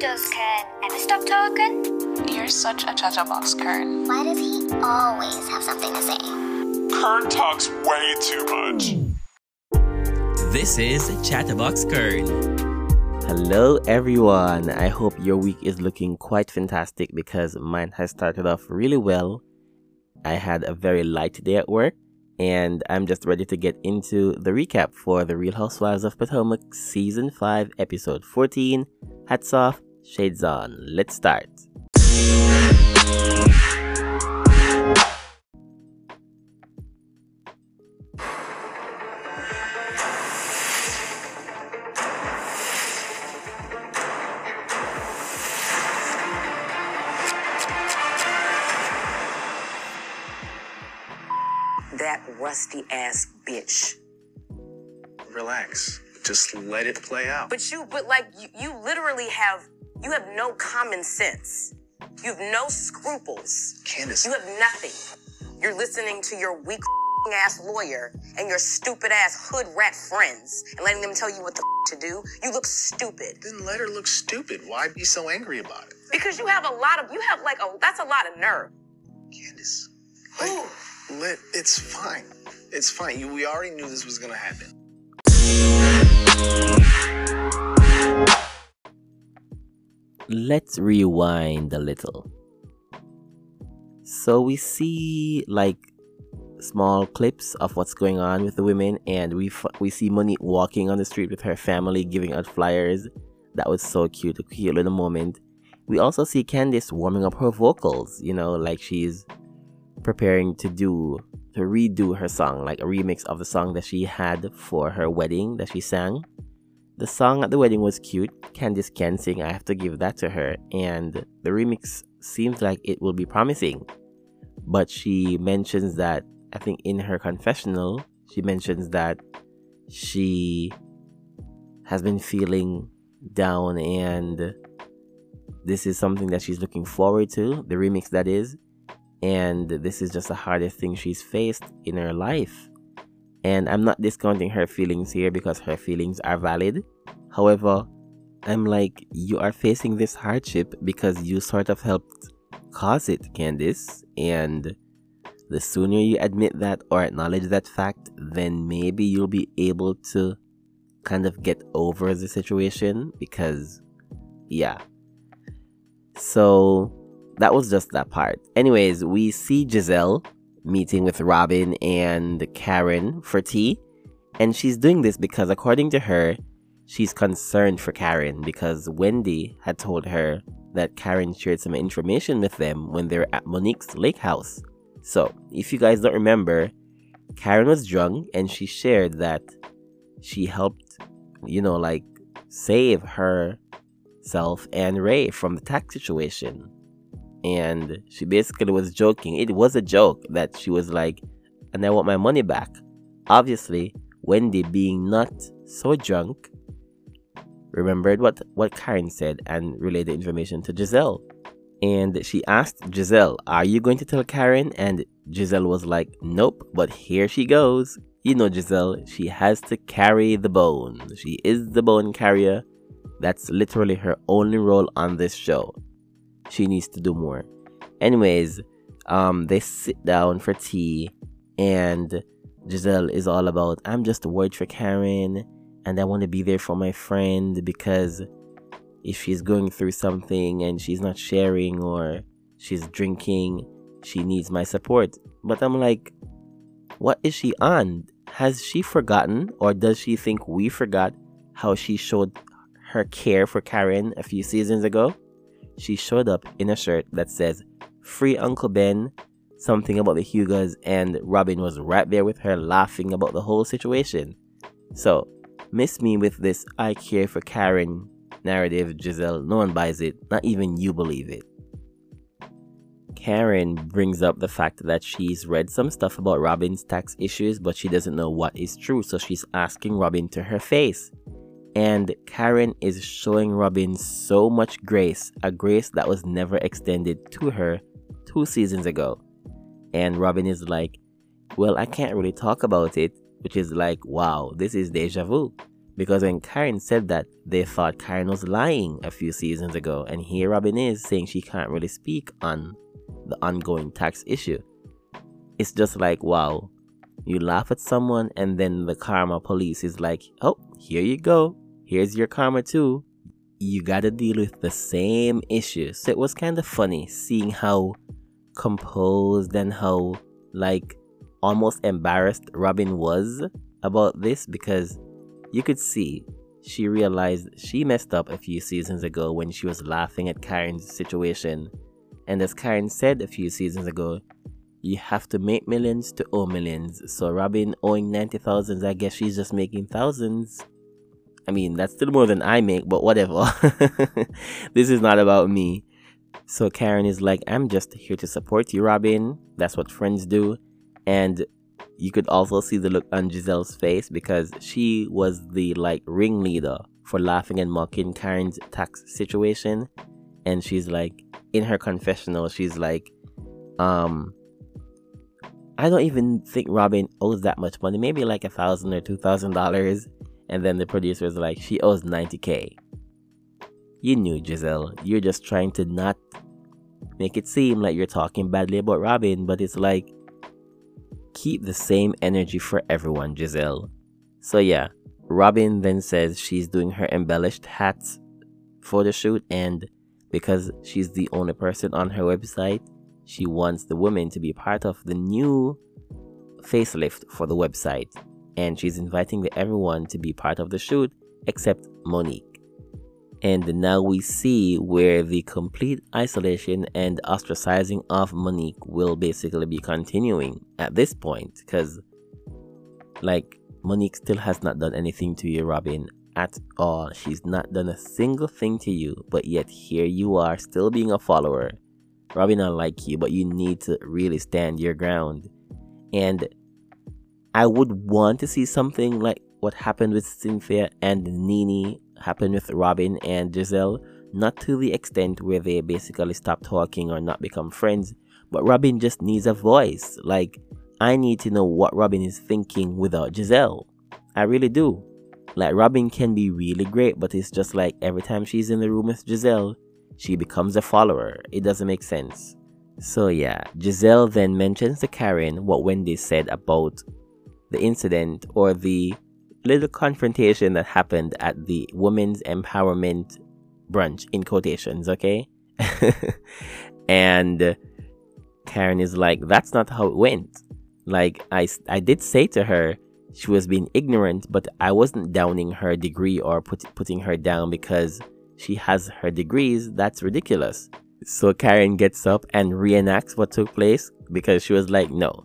Does Kern ever stop talking? You're such a chatterbox, Kern. Why does he always have something to say? Kern talks way too much. This is Chatterbox Kern. Hello, everyone. I hope your week is looking quite fantastic because mine has started off really well. I had a very light day at work, and I'm just ready to get into the recap for The Real Housewives of Potomac Season 5, Episode 14. Hats off, shades on. Let's start. that rusty ass bitch. Relax. Just let it play out. But you, but like, you, you literally have, you have no common sense. You have no scruples. Candiace, You have nothing. You're listening to your weak ass lawyer and your stupid ass hood rat friends and letting them tell you what the to do. You look stupid then let her look stupid. Why be so angry about it? because you have a lot of, you have like a, that's a lot of nerve. Candiace, like, let, it's fine. It's fine. You, we already knew this was gonna happen. Let's rewind a little. So we see like small clips of what's going on with the women, and we f- we see Monique walking on the street with her family, giving out flyers. That was so cute, a cute little moment. We also see Candiace warming up her vocals, you know, like she's preparing to do to redo her song, like a remix of the song that she had for her wedding that she sang. The song at the wedding was cute. Candiace can sing, I have to give that to her. And the remix seems like it will be promising. But she mentions that, I think in her confessional, she mentions that she has been feeling down and this is something that she's looking forward to, the remix that is. And this is just the hardest thing she's faced in her life. And I'm not discounting her feelings here because her feelings are valid. However, I'm like, you are facing this hardship because you sort of helped cause it, Candiace. And the sooner you admit that or acknowledge that fact, then maybe you'll be able to kind of get over the situation because, yeah. So that was just that part. Anyways, we see Gizelle meeting with Robyn and Karen for tea. And she's doing this because, according to her, she's concerned for Karen because Wendy had told her that Karen shared some information with them when they were at Monique's lake house. So, if you guys don't remember, Karen was drunk and she shared that she helped, you know, like save herself and Ray from the tax situation and she basically was joking. It was a joke that she was like, and I want my money back. Obviously, Wendy, being not so drunk, remembered what, what Karen said and relayed the information to Gizelle. And she asked Gizelle, Are you going to tell Karen? And Gizelle was like, Nope, but here she goes. You know, Gizelle, she has to carry the bone. She is the bone carrier. That's literally her only role on this show she needs to do more. Anyways, um, they sit down for tea, and Gizelle is all about, I'm just worried for Karen, and I want to be there for my friend because if she's going through something and she's not sharing or she's drinking, she needs my support. But I'm like, what is she on? Has she forgotten, or does she think we forgot how she showed her care for Karen a few seasons ago? She showed up in a shirt that says Free Uncle Ben, something about the Hugas, and Robyn was right there with her laughing about the whole situation. So, miss me with this I care for Karen narrative, Gizelle. No one buys it, not even you believe it. Karen brings up the fact that she's read some stuff about Robyn's tax issues, but she doesn't know what is true, so she's asking Robyn to her face. And Karen is showing Robyn so much grace, a grace that was never extended to her two seasons ago. And Robyn is like, Well, I can't really talk about it, which is like, wow, this is deja vu. Because when Karen said that, they thought Karen was lying a few seasons ago, and here Robyn is saying she can't really speak on the ongoing tax issue. It's just like, wow, you laugh at someone, and then the karma police is like, oh, here you go, here's your karma too. You gotta deal with the same issue. So it was kind of funny seeing how composed and how, like, almost embarrassed Robyn was about this because you could see she realized she messed up a few seasons ago when she was laughing at Karen's situation. And as Karen said a few seasons ago, you have to make millions to owe millions. So Robyn owing 90,000, I guess she's just making thousands. I mean, that's still more than I make, but whatever. this is not about me. So Karen is like, I'm just here to support you, Robyn. That's what friends do. And you could also see the look on Gizelle's face because she was the like ringleader for laughing and mocking Karen's tax situation. And she's like, in her confessional, she's like, um, I don't even think Robyn owes that much money, maybe like a thousand or two thousand dollars. And then the producer producer's like, she owes 90k. You knew, Gizelle. You're just trying to not make it seem like you're talking badly about Robyn, but it's like, keep the same energy for everyone, Gizelle. So yeah, Robyn then says she's doing her embellished hats for the shoot, and because she's the only person on her website, she wants the women to be part of the new facelift for the website. And she's inviting everyone to be part of the shoot except Monique. And now we see where the complete isolation and ostracizing of Monique will basically be continuing at this point. Because, like, Monique still has not done anything to you, Robyn, at all. She's not done a single thing to you, but yet here you are, still being a follower. Robyn, not like you, but you need to really stand your ground. And I would want to see something like what happened with Cynthia and NeNe happened with Robyn and Gizelle, not to the extent where they basically stop talking or not become friends, but Robyn just needs a voice. Like, I need to know what Robyn is thinking without Gizelle. I really do. Like, Robyn can be really great, but it's just like every time she's in the room with Gizelle, she becomes a follower. It doesn't make sense. So, yeah, Gizelle then mentions to Karen what Wendy said about the incident or the little confrontation that happened at the women's empowerment brunch in quotations, okay? and Karen is like, that's not how it went. Like, I, I did say to her, she was being ignorant, but I wasn't downing her degree or put, putting her down because she has her degrees. That's ridiculous. So Karen gets up and reenacts what took place because she was like, no,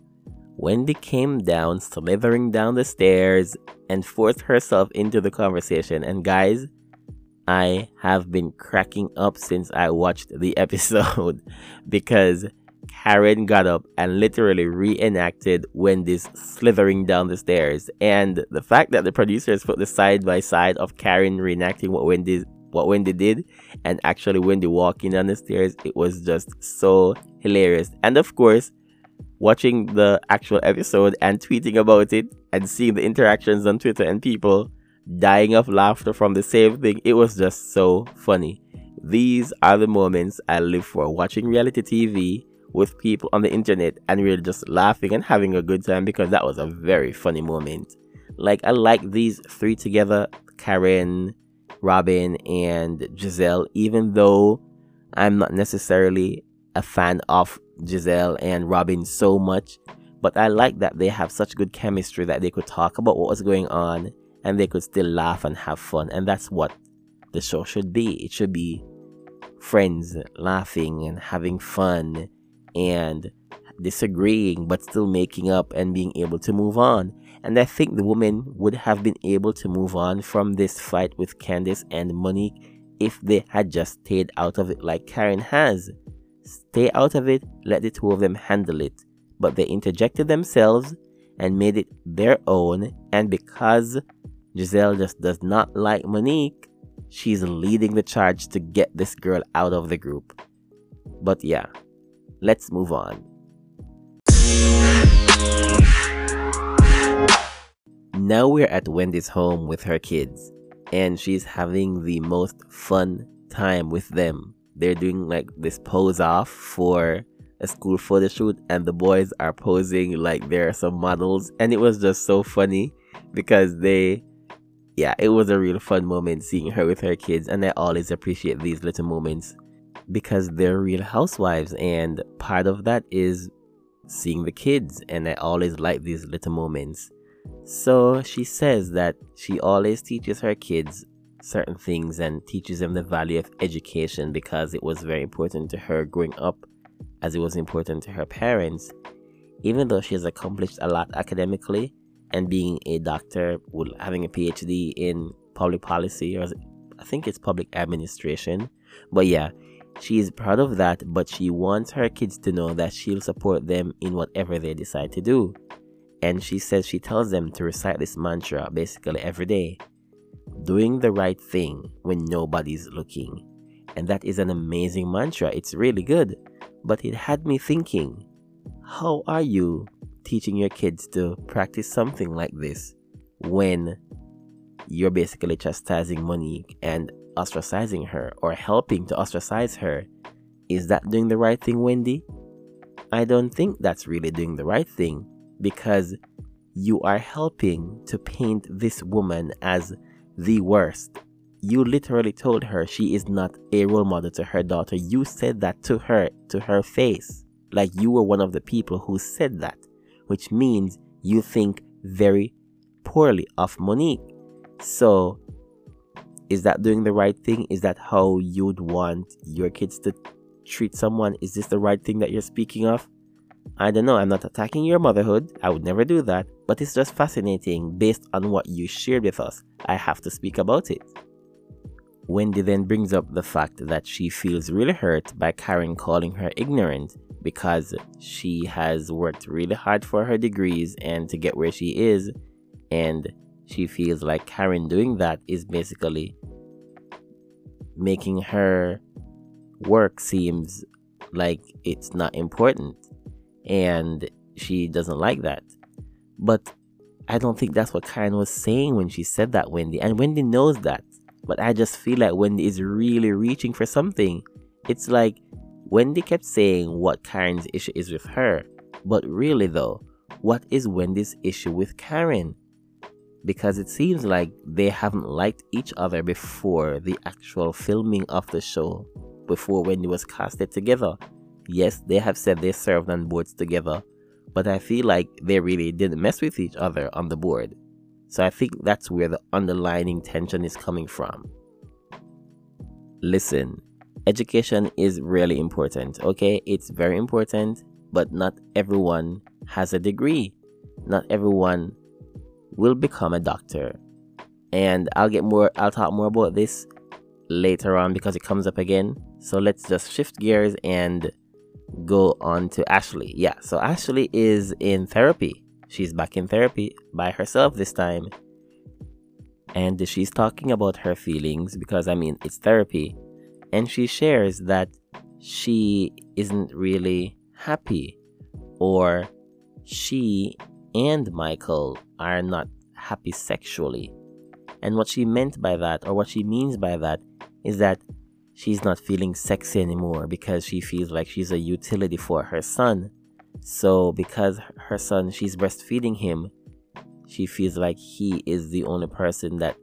Wendy came down, slithering down the stairs, and forced herself into the conversation. And guys, I have been cracking up since I watched the episode because Karen got up and literally reenacted Wendy's slithering down the stairs. And the fact that the producers put the side by side of Karen reenacting what Wendy what Wendy did and actually Wendy walking down the stairs, it was just so hilarious. And of course, watching the actual episode and tweeting about it and seeing the interactions on Twitter and people dying of laughter from the same thing, it was just so funny. These are the moments I live for watching reality TV with people on the internet and really just laughing and having a good time because that was a very funny moment. Like, I like these three together Karen, Robyn, and Gizelle, even though I'm not necessarily a fan of Gizelle and Robyn so much, but I like that they have such good chemistry that they could talk about what was going on and they could still laugh and have fun. And that's what the show should be. It should be friends laughing and having fun and disagreeing but still making up and being able to move on. And I think the woman would have been able to move on from this fight with Candiace and Monique if they had just stayed out of it like Karen has. Stay out of it, let the two of them handle it. But they interjected themselves and made it their own, and because Gizelle just does not like Monique, she's leading the charge to get this girl out of the group. But yeah, let's move on. Now we're at Wendy's home with her kids, and she's having the most fun time with them. They're doing like this pose off for a school photo shoot, and the boys are posing like they're some models, and it was just so funny because they yeah, it was a real fun moment seeing her with her kids, and I always appreciate these little moments because they're real housewives, and part of that is seeing the kids, and I always like these little moments. So she says that she always teaches her kids certain things and teaches them the value of education because it was very important to her growing up, as it was important to her parents. Even though she has accomplished a lot academically, and being a doctor, having a PhD in public policy, or I think it's public administration. But yeah, she is proud of that, but she wants her kids to know that she'll support them in whatever they decide to do. And she says she tells them to recite this mantra basically every day doing the right thing when nobody's looking. And that is an amazing mantra. It's really good. But it had me thinking how are you teaching your kids to practice something like this when you're basically chastising Monique and ostracizing her or helping to ostracize her. Is that doing the right thing, Wendy? I don't think that's really doing the right thing because you are helping to paint this woman as the worst. You literally told her she is not a role model to her daughter. You said that to her, to her face. Like you were one of the people who said that which means you think very poorly of Monique. So, is that doing the right thing? Is that how you'd want your kids to treat someone? Is this the right thing that you're speaking of? I don't know. I'm not attacking your motherhood. I would never do that. But it's just fascinating based on what you shared with us. I have to speak about it. Wendy then brings up the fact that she feels really hurt by Karen calling her ignorant because she has worked really hard for her degrees and to get where she is. And she feels like Karen doing that is basically making her work seems like it's not important. And she doesn't like that. But I don't think that's what Karen was saying when she said that, Wendy. And Wendy knows that. But I just feel like Wendy is really reaching for something. It's like Wendy kept saying what Karen's issue is with her, but really though, what is Wendy's issue with Karen? Because it seems like they haven't liked each other before the actual filming of the show, before when Wendy was casted together. Yes, they have said they served on boards together, but I feel like they really didn't mess with each other on the board. So I think that's where the underlying tension is coming from. Listen, education is really important, okay? It's very important, but not everyone has a degree. Not everyone will become a doctor. And I'll get more I'll talk more about this later on because it comes up again. So let's just shift gears and go on to Ashley. Yeah, so Ashley is in therapy. She's back in therapy by herself this time. And she's talking about her feelings because I mean, it's therapy and she shares that she isn't really happy or she and Michael are not happy sexually. And what she meant by that, or what she means by that, is that she's not feeling sexy anymore because she feels like she's a utility for her son. So, because her son, she's breastfeeding him, she feels like he is the only person that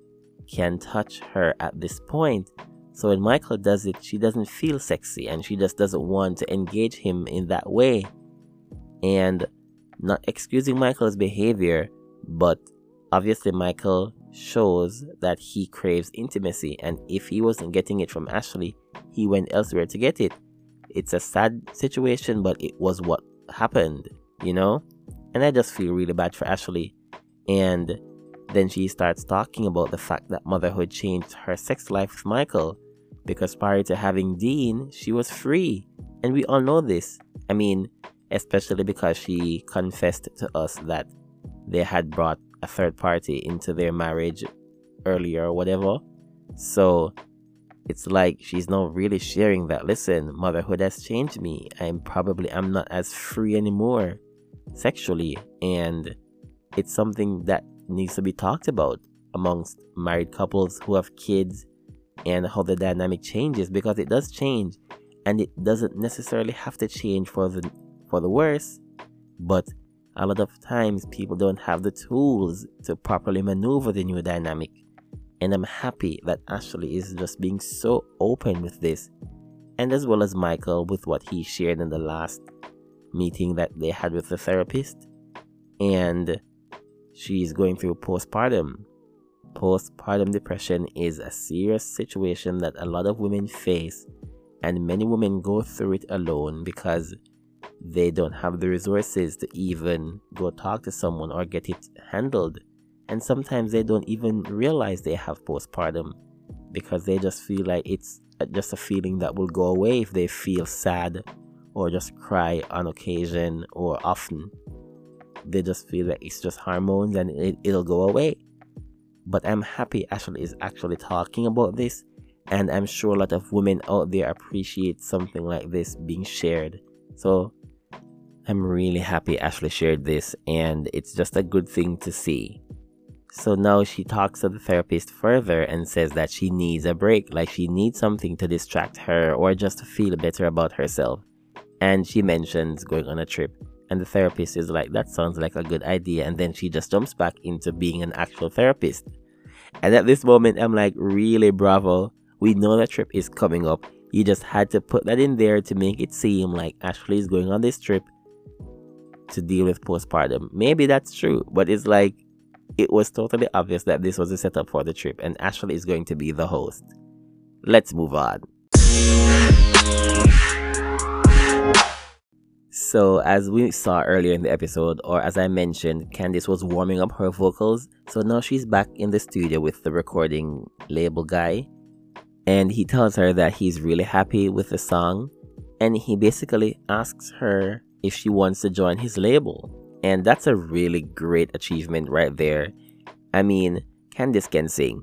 can touch her at this point. So when Michael does it, she doesn't feel sexy and she just doesn't want to engage him in that way. And not excusing Michael's behavior, but obviously Michael shows that he craves intimacy and if he wasn't getting it from Ashley, he went elsewhere to get it. It's a sad situation, but it was what happened, you know? And I just feel really bad for Ashley. And then she starts talking about the fact that motherhood changed her sex life with Michael because prior to having Dean, she was free. And we all know this. I mean, especially because she confessed to us that they had brought a third party into their marriage earlier or whatever. So it's like she's not really sharing that listen, motherhood has changed me. I'm probably I'm not as free anymore sexually and it's something that needs to be talked about amongst married couples who have kids and how the dynamic changes because it does change and it doesn't necessarily have to change for the for the worse but a lot of times people don't have the tools to properly maneuver the new dynamic. And i'm happy that ashley is just being so open with this and as well as michael with what he shared in the last meeting that they had with the therapist. And she's going through postpartum. Postpartum depression is a serious situation that a lot of women face and many women go through it alone because they don't have the resources to even go talk to someone or get it handled. And sometimes they don't even realize they have postpartum because they just feel like it's uh, just a feeling that will go away if they feel sad or just cry on occasion or often. They just feel like it's just hormones and it, it'll go away. But I'm happy Ashley is actually talking about this, and I'm sure a lot of women out there appreciate something like this being shared. So I'm really happy Ashley shared this, and it's just a good thing to see. So now she talks to the therapist further and says that she needs a break, like she needs something to distract her or just to feel better about herself. And she mentions going on a trip. And the therapist is like, that sounds like a good idea. And then she just jumps back into being an actual therapist. And at this moment, I'm like, really, bravo. We know that trip is coming up. You just had to put that in there to make it seem like Ashley is going on this trip to deal with postpartum. Maybe that's true, but it's like it was totally obvious that this was a setup for the trip and Ashley is going to be the host. Let's move on. So, as we saw earlier in the episode, or as I mentioned, Candiace was warming up her vocals. So now she's back in the studio with the recording label guy. And he tells her that he's really happy with the song. And he basically asks her if she wants to join his label. And that's a really great achievement right there. I mean, Candiace can sing.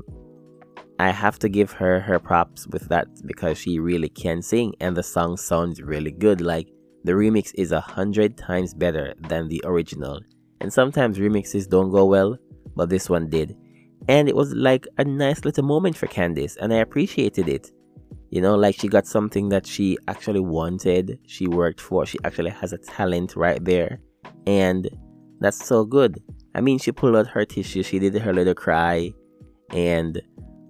I have to give her her props with that because she really can sing and the song sounds really good. Like, the remix is a hundred times better than the original. And sometimes remixes don't go well, but this one did. And it was like a nice little moment for Candiace, and I appreciated it. You know, like she got something that she actually wanted, she worked for, she actually has a talent right there. And that's so good. I mean, she pulled out her tissue, she did her little cry, and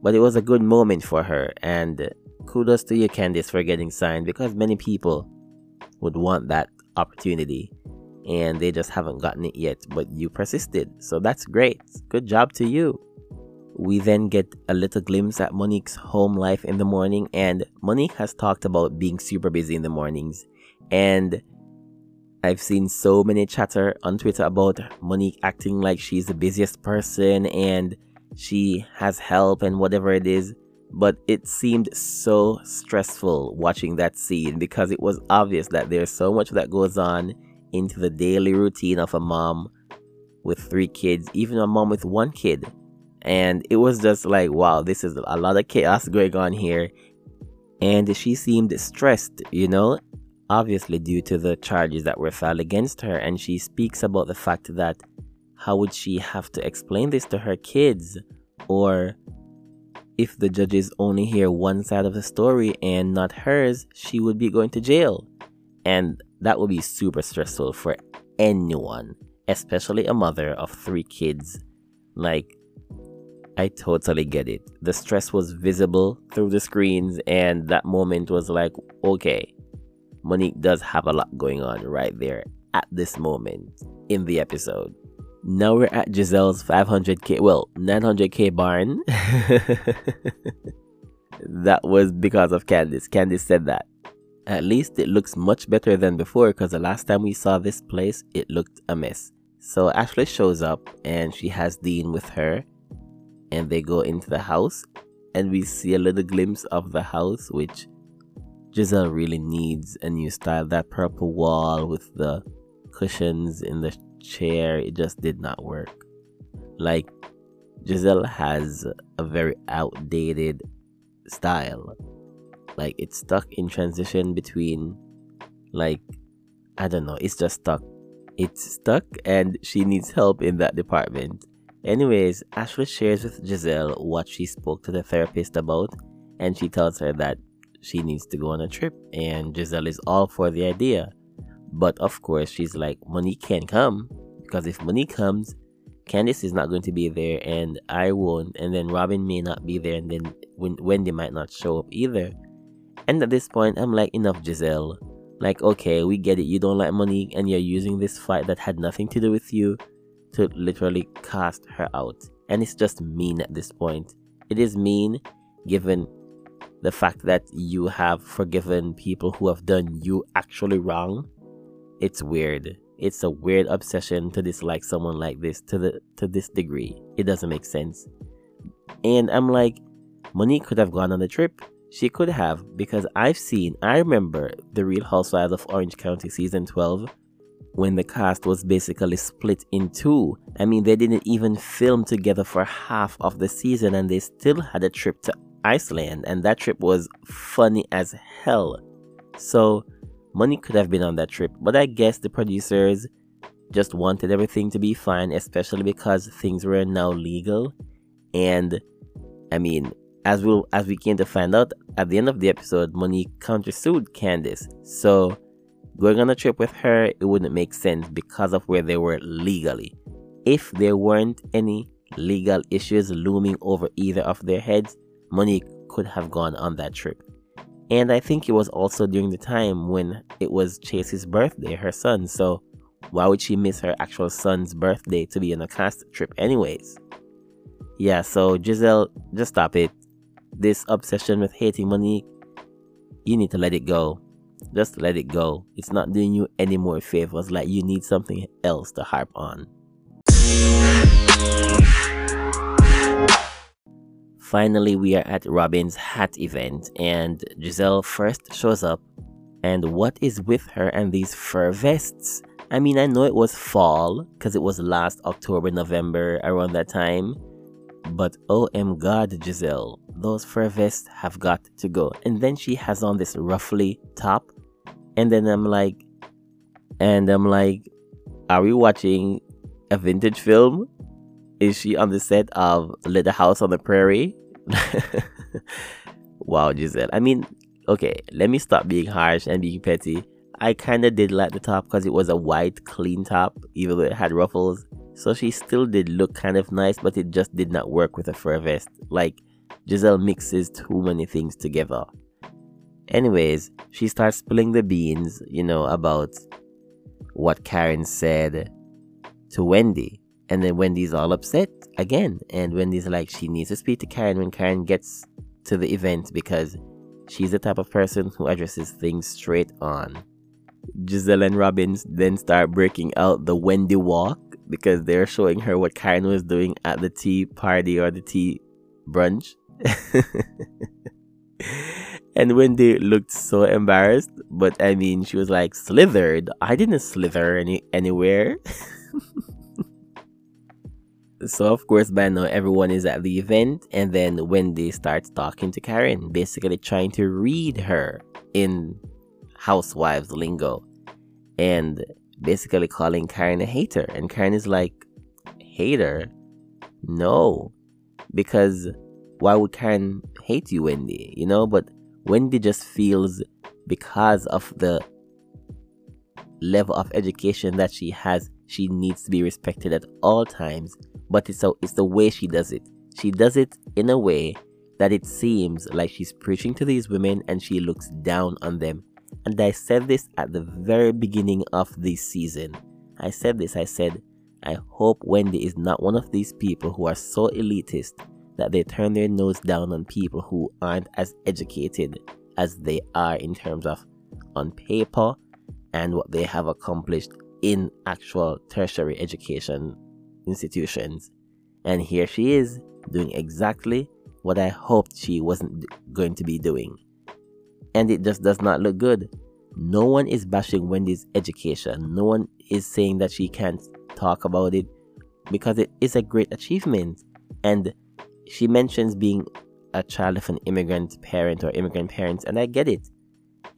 but it was a good moment for her. And kudos to you, Candiace, for getting signed because many people would want that opportunity and they just haven't gotten it yet, but you persisted. So that's great. Good job to you. We then get a little glimpse at Monique's home life in the morning, and Monique has talked about being super busy in the mornings. And I've seen so many chatter on Twitter about Monique acting like she's the busiest person and she has help and whatever it is. But it seemed so stressful watching that scene because it was obvious that there's so much that goes on into the daily routine of a mom with three kids, even a mom with one kid and it was just like wow this is a lot of chaos going on here. And she seemed stressed you know obviously due to the charges that were filed against her. And she speaks about the fact that how would she have to explain this to her kids? Or if the judges only hear one side of the story and not hers she would be going to jail. And that would be super stressful for anyone especially a mother of three kids. Like I totally get it. The stress was visible through the screens, and that moment was like, okay, Monique does have a lot going on right there at this moment in the episode. Now we're at Gizelle's 500k, well, 900k barn. that was because of Candiace. Candiace said that. At least it looks much better than before because the last time we saw this place, it looked a mess. So Ashley shows up and she has Dean with her and they go into the house and we see a little glimpse of the house which Gizelle really needs a new style. That purple wall with the cushions in the chair it just did not work. Like Gizelle has a very outdated style. Like it's stuck in transition between like I don't know it's just stuck. It's stuck and she needs help in that department Anyways, Ashley shares with Gizelle what she spoke to the therapist about, and she tells her that she needs to go on a trip, and Gizelle is all for the idea. But of course, she's like, Monique can't come because if Monique comes, Candiace is not going to be there, and I won't, and then Robyn may not be there, and then Wendy might not show up either. And at this point, I'm like, enough, Gizelle. Like, okay, we get it. You don't like Monique, and you're using this fight that had nothing to do with you to literally cast her out. And it's just mean at this point. It is mean given the fact that you have forgiven people who have done you actually wrong. It's weird. It's a weird obsession to dislike someone like this to the to this degree. It doesn't make sense. And I'm like, Monique could have gone on the trip. She could have because I've seen, I remember the Real Housewives of Orange County season 12 when the cast was basically split in two. I mean, they didn't even film together for half of the season and they still had a trip to Iceland, and that trip was funny as hell. So, money could have been on that trip, but I guess the producers just wanted everything to be fine, especially because things were now legal. And I mean, as we as we came to find out at the end of the episode, Monique countersued Candiace. So going on a trip with her, it wouldn't make sense because of where they were legally. If there weren't any legal issues looming over either of their heads, Monique could have gone on that trip. And I think it was also during the time when it was Chase's birthday, her son. So why would she miss her actual son's birthday to be on a cast trip, anyways? Yeah, so Gizelle, just stop it. This obsession with hating Monique, you need to let it go. Just let it go. It's not doing you any more favors. Like you need something else to harp on. Finally, we are at Robyn's hat event, and Gizelle first shows up. And what is with her and these fur vests? I mean, I know it was fall because it was last October, November, around that time. But oh, OM God, Gizelle, those fur vests have got to go. And then she has on this ruffly top. And then I'm like, and I'm like, are we watching a vintage film? Is she on the set of Little House on the Prairie? wow, Gizelle. I mean, okay, let me stop being harsh and being petty. I kind of did like the top because it was a white, clean top, even though it had ruffles. So she still did look kind of nice, but it just did not work with a fur vest. Like, Gizelle mixes too many things together. Anyways, she starts spilling the beans, you know, about what Karen said to Wendy. And then Wendy's all upset again. And Wendy's like, she needs to speak to Karen when Karen gets to the event because she's the type of person who addresses things straight on. Gizelle and Robbins then start breaking out the Wendy walk because they're showing her what Karen was doing at the tea party or the tea brunch. and Wendy looked so embarrassed, but I mean, she was like, slithered. I didn't slither any anywhere. So of course by now everyone is at the event and then Wendy starts talking to Karen, basically trying to read her in housewives lingo and basically calling Karen a hater. And Karen is like, hater? No. Because why would Karen hate you, Wendy? You know, but Wendy just feels because of the level of education that she has, she needs to be respected at all times but it's, a, it's the way she does it. She does it in a way that it seems like she's preaching to these women and she looks down on them. And I said this at the very beginning of this season. I said this, I said, I hope Wendy is not one of these people who are so elitist that they turn their nose down on people who aren't as educated as they are in terms of on paper and what they have accomplished in actual tertiary education institutions. And here she is doing exactly what I hoped she wasn't going to be doing. And it just does not look good. No one is bashing Wendy's education. No one is saying that she can't talk about it because it is a great achievement. And she mentions being a child of an immigrant parent or immigrant parents, and I get it.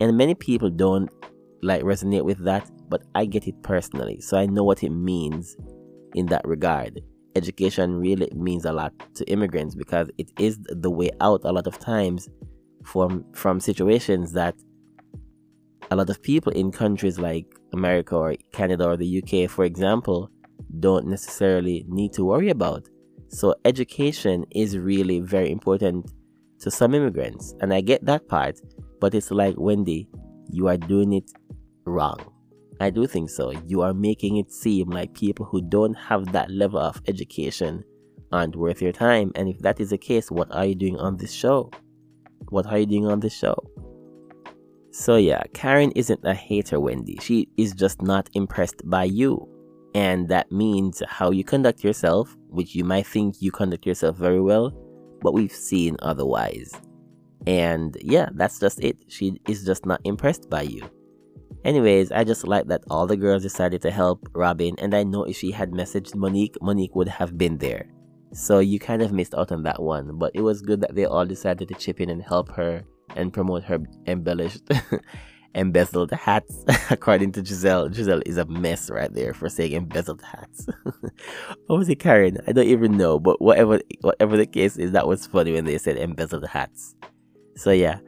And many people don't like resonate with that, but I get it personally. So I know what it means in that regard. education really means a lot to immigrants because it is the way out a lot of times from from situations that a lot of people in countries like America or Canada or the UK, for example, don't necessarily need to worry about. So, education is really very important to some immigrants. And I get that part, but it's like, Wendy, you are doing it wrong. I do think so. You are making it seem like people who don't have that level of education aren't worth your time. And if that is the case, what are you doing on this show? What are you doing on this show? So, yeah, Karen isn't a hater, Wendy. She is just not impressed by you. And that means how you conduct yourself, which you might think you conduct yourself very well, but we've seen otherwise. And yeah, that's just it. She is just not impressed by you. Anyways, I just like that all the girls decided to help Robyn, and I know if she had messaged Monique, Monique would have been there. So you kind of missed out on that one, but it was good that they all decided to chip in and help her and promote her embellished embezzled hats. According to Gizelle, Gizelle is a mess right there for saying embezzled hats. what was it, Karen? I don't even know, but whatever whatever the case is, that was funny when they said embezzled hats. So yeah,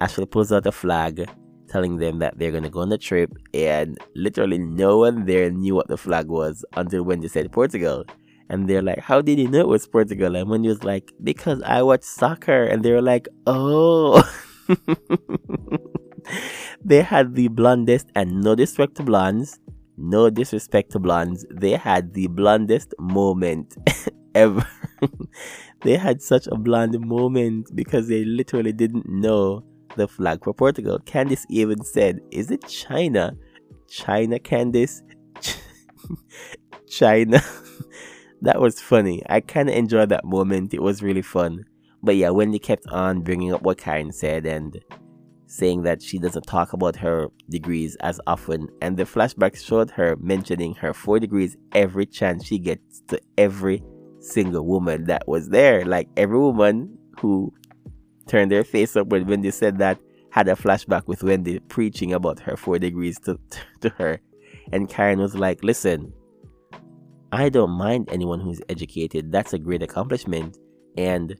Ashley pulls out a flag telling them that they're gonna go on the trip and literally no one there knew what the flag was until when they said Portugal. And they're like, How did you know it was Portugal? And when he was like, Because I watch soccer and they were like, Oh they had the blondest, and no disrespect to blondes, no disrespect to blondes, they had the blondest moment ever. they had such a blonde moment because they literally didn't know the flag for Portugal. Candiace even said, Is it China? China, Candiace? China. That was funny. I kind of enjoyed that moment. It was really fun. But yeah, when they kept on bringing up what Karen said and saying that she doesn't talk about her degrees as often, and the flashback showed her mentioning her four degrees every chance she gets to every single woman that was there. Like every woman who turned their face up when Wendy said that had a flashback with Wendy preaching about her four degrees to, to her. And Karen was like, Listen, I don't mind anyone who's educated. That's a great accomplishment. And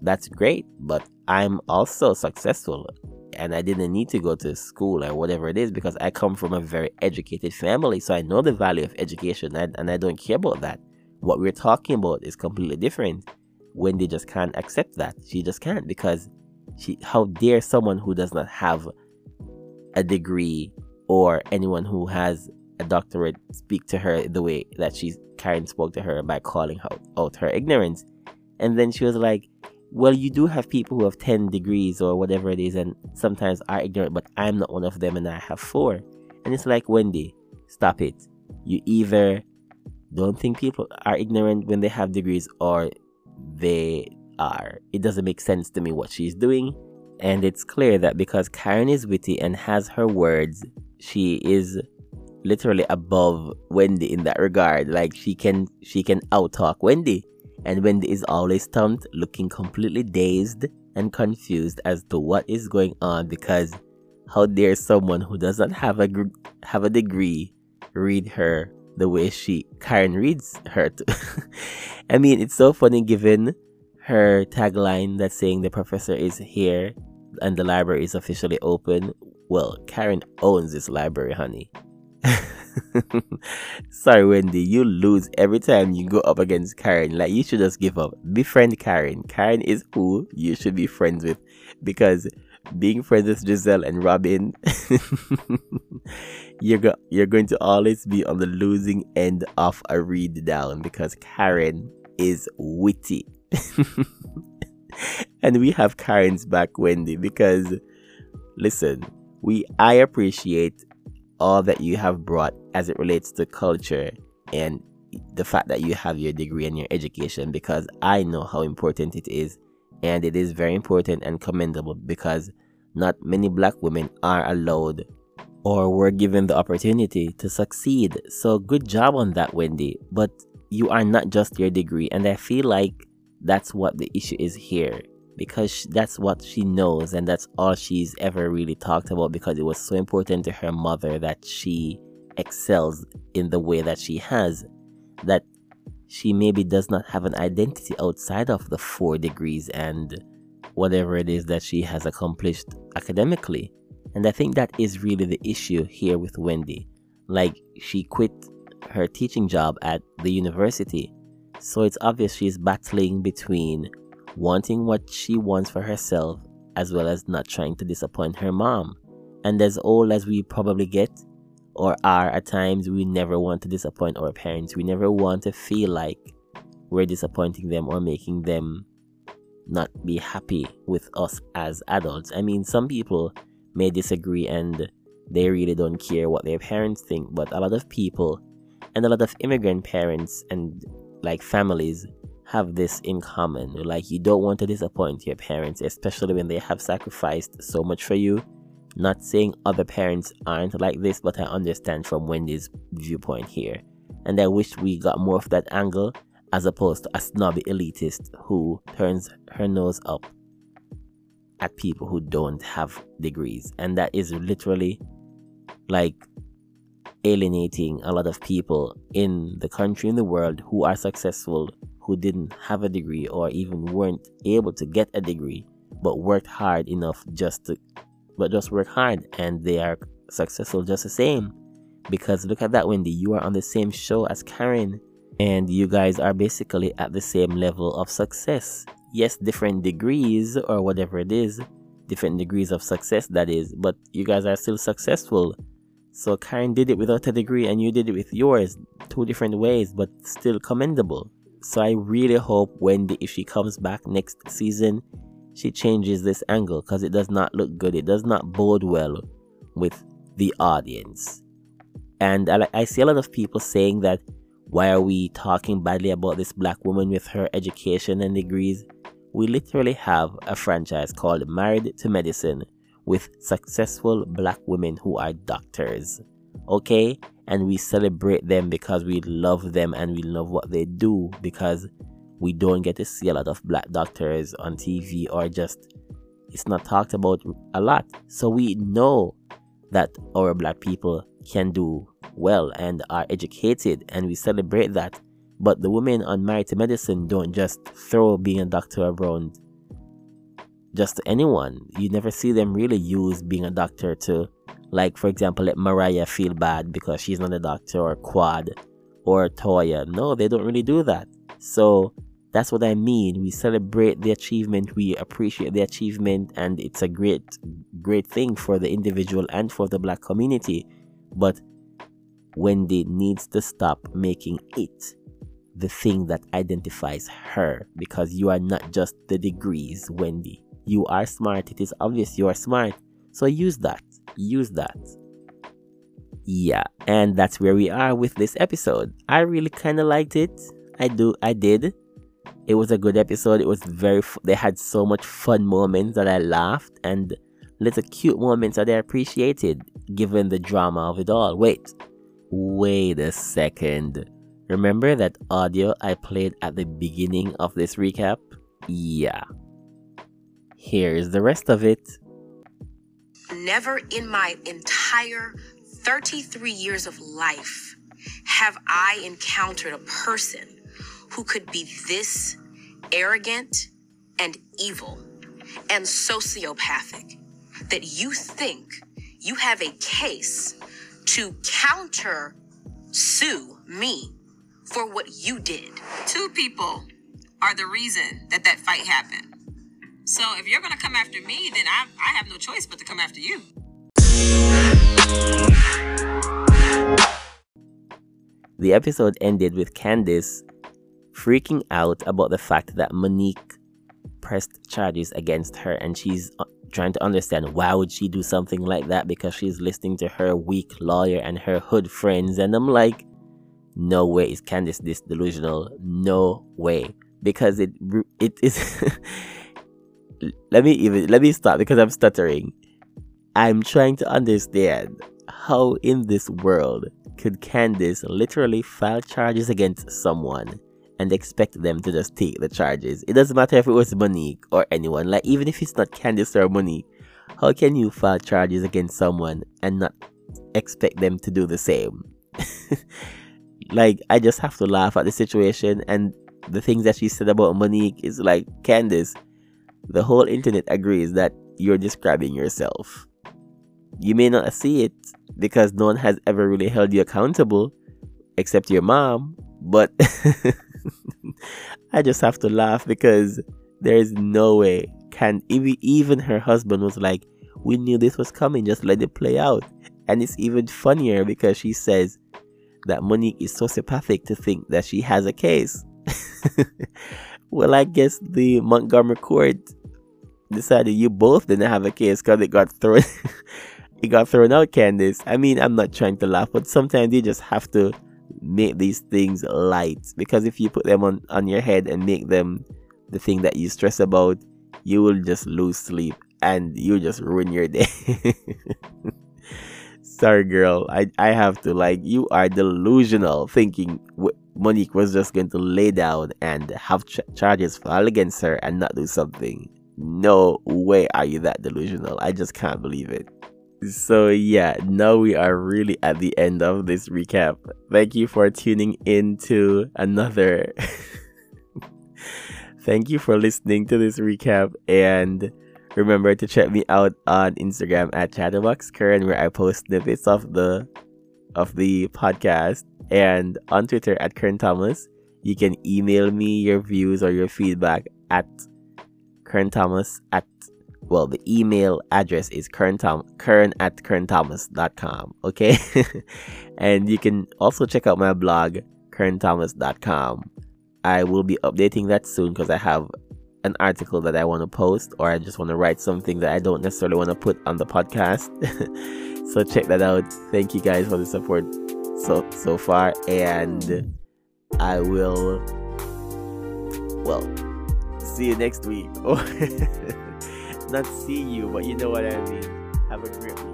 that's great. But I'm also successful and I didn't need to go to school or whatever it is because I come from a very educated family. So I know the value of education and, and I don't care about that. What we're talking about is completely different. Wendy just can't accept that. She just can't because she how dare someone who does not have a degree or anyone who has a doctorate speak to her the way that she's Karen spoke to her by calling out, out her ignorance. And then she was like, well, you do have people who have 10 degrees or whatever it is, and sometimes are ignorant, but I'm not one of them and I have four. And it's like, Wendy, stop it. You either don't think people are ignorant when they have degrees or they are. It doesn't make sense to me what she's doing. And it's clear that because Karen is witty and has her words, she is literally above Wendy in that regard. Like she can she can outtalk Wendy and Wendy is always stumped, looking completely dazed and confused as to what is going on because how dare someone who doesn't have a have a degree read her the way she Karen reads her. I mean, it's so funny given her tagline that's saying the professor is here and the library is officially open. Well, Karen owns this library, honey. Sorry, Wendy, you lose every time you go up against Karen. Like, you should just give up. Befriend Karen. Karen is who you should be friends with because being friends with Gizelle and Robyn, you're, go- you're going to always be on the losing end of a read down because Karen is witty. and we have Karen's back, Wendy, because listen, we I appreciate all that you have brought as it relates to culture and the fact that you have your degree and your education because I know how important it is and it is very important and commendable because not many black women are allowed or were given the opportunity to succeed. So good job on that, Wendy. But you are not just your degree, and I feel like that's what the issue is here because that's what she knows and that's all she's ever really talked about because it was so important to her mother that she excels in the way that she has that she maybe does not have an identity outside of the four degrees and whatever it is that she has accomplished academically. And I think that is really the issue here with Wendy. Like, she quit her teaching job at the university. So it's obvious she's battling between wanting what she wants for herself as well as not trying to disappoint her mom. And as old as we probably get, or are at times, we never want to disappoint our parents. We never want to feel like we're disappointing them or making them not be happy with us as adults. I mean, some people may disagree and they really don't care what their parents think, but a lot of people and a lot of immigrant parents and like families have this in common. Like, you don't want to disappoint your parents, especially when they have sacrificed so much for you not saying other parents aren't like this, but I understand from Wendy's viewpoint here. And I wish we got more of that angle as opposed to a snobby elitist who turns her nose up at people who don't have degrees. And that is literally like alienating a lot of people in the country, in the world who are successful, who didn't have a degree or even weren't able to get a degree, but worked hard enough just to but just work hard and they are successful just the same. Because look at that, Wendy, you are on the same show as Karen, and you guys are basically at the same level of success. Yes, different degrees or whatever it is, different degrees of success that is, but you guys are still successful. So Karen did it without a degree and you did it with yours, two different ways, but still commendable. So I really hope Wendy, if she comes back next season, she changes this angle because it does not look good. It does not bode well with the audience. And I, I see a lot of people saying that why are we talking badly about this black woman with her education and degrees? We literally have a franchise called Married to Medicine with successful black women who are doctors. Okay? And we celebrate them because we love them and we love what they do because we don't get to see a lot of black doctors on TV or just it's not talked about a lot. So we know that our black people can do well and are educated and we celebrate that. But the women on Married to Medicine don't just throw being a doctor around just anyone. You never see them really use being a doctor to, like, for example, let Mariah feel bad because she's not a doctor or Quad or Toya. No, they don't really do that. So that's what I mean. We celebrate the achievement, we appreciate the achievement, and it's a great, great thing for the individual and for the black community. But Wendy needs to stop making it the thing that identifies her because you are not just the degrees, Wendy. You are smart. It is obvious you are smart. So use that. Use that. Yeah, and that's where we are with this episode. I really kind of liked it. I do. I did. It was a good episode. It was very. F- they had so much fun moments that I laughed and little cute moments that I appreciated, given the drama of it all. Wait, wait a second. Remember that audio I played at the beginning of this recap? Yeah. Here's the rest of it. Never in my entire 33 years of life have I encountered a person who could be this arrogant and evil and sociopathic that you think you have a case to counter sue me for what you did. Two people are the reason that that fight happened. So if you're going to come after me, then I, I have no choice but to come after you. The episode ended with Candiace freaking out about the fact that Monique pressed charges against her and she's uh, trying to understand why would she do something like that? Because she's listening to her weak lawyer and her hood friends and I'm like no way is Candiace this delusional. No way. Because it it is let me even let me stop because I'm stuttering I'm trying to understand how in this world could Candiace literally file charges against someone and expect them to just take the charges. It doesn't matter if it was Monique or anyone. Like even if it's not Candiace or Monique, how can you file charges against someone and not expect them to do the same? Like, I just have to laugh at the situation and the things that she said about Monique is like, Candiace, the whole internet agrees that you're describing yourself. You may not see it because no one has ever really held you accountable except your mom, but I just have to laugh because there is no way can even her husband was like, "We knew this was coming, just let it play out." And it's even funnier because she says that Monique is sociopathic to think that she has a case. well, I guess the Montgomery court decided you both didn't have a case because it got thrown. it got thrown out, Candiace. I mean, I'm not trying to laugh, but sometimes you just have to make these things light because if you put them on on your head and make them the thing that you stress about, you will just lose sleep and you just ruin your day. Sorry, girl. I, I have to. Like, you are delusional thinking Monique was just going to lay down and have ch- charges filed against her and not do something. No way are you that delusional. I just can't believe it. So, yeah, now we are really at the end of this recap. Thank you for tuning in to another. Thank you for listening to this recap and remember to check me out on Instagram at chatterboxkern where I post snippets of the of the podcast and on Twitter at Kern Thomas. You can email me your views or your feedback at Kern Thomas at well, the email address is kern, Tom, kern at kernthomas.com. Okay. and you can also check out my blog, kernthomas.com. I will be updating that soon because I have an article that I want to post or I just want to write something that I don't necessarily want to put on the podcast. so check that out. Thank you guys for the support so so far and hmm. I will well see you next week. not see you, but you know what I mean. Have a great week.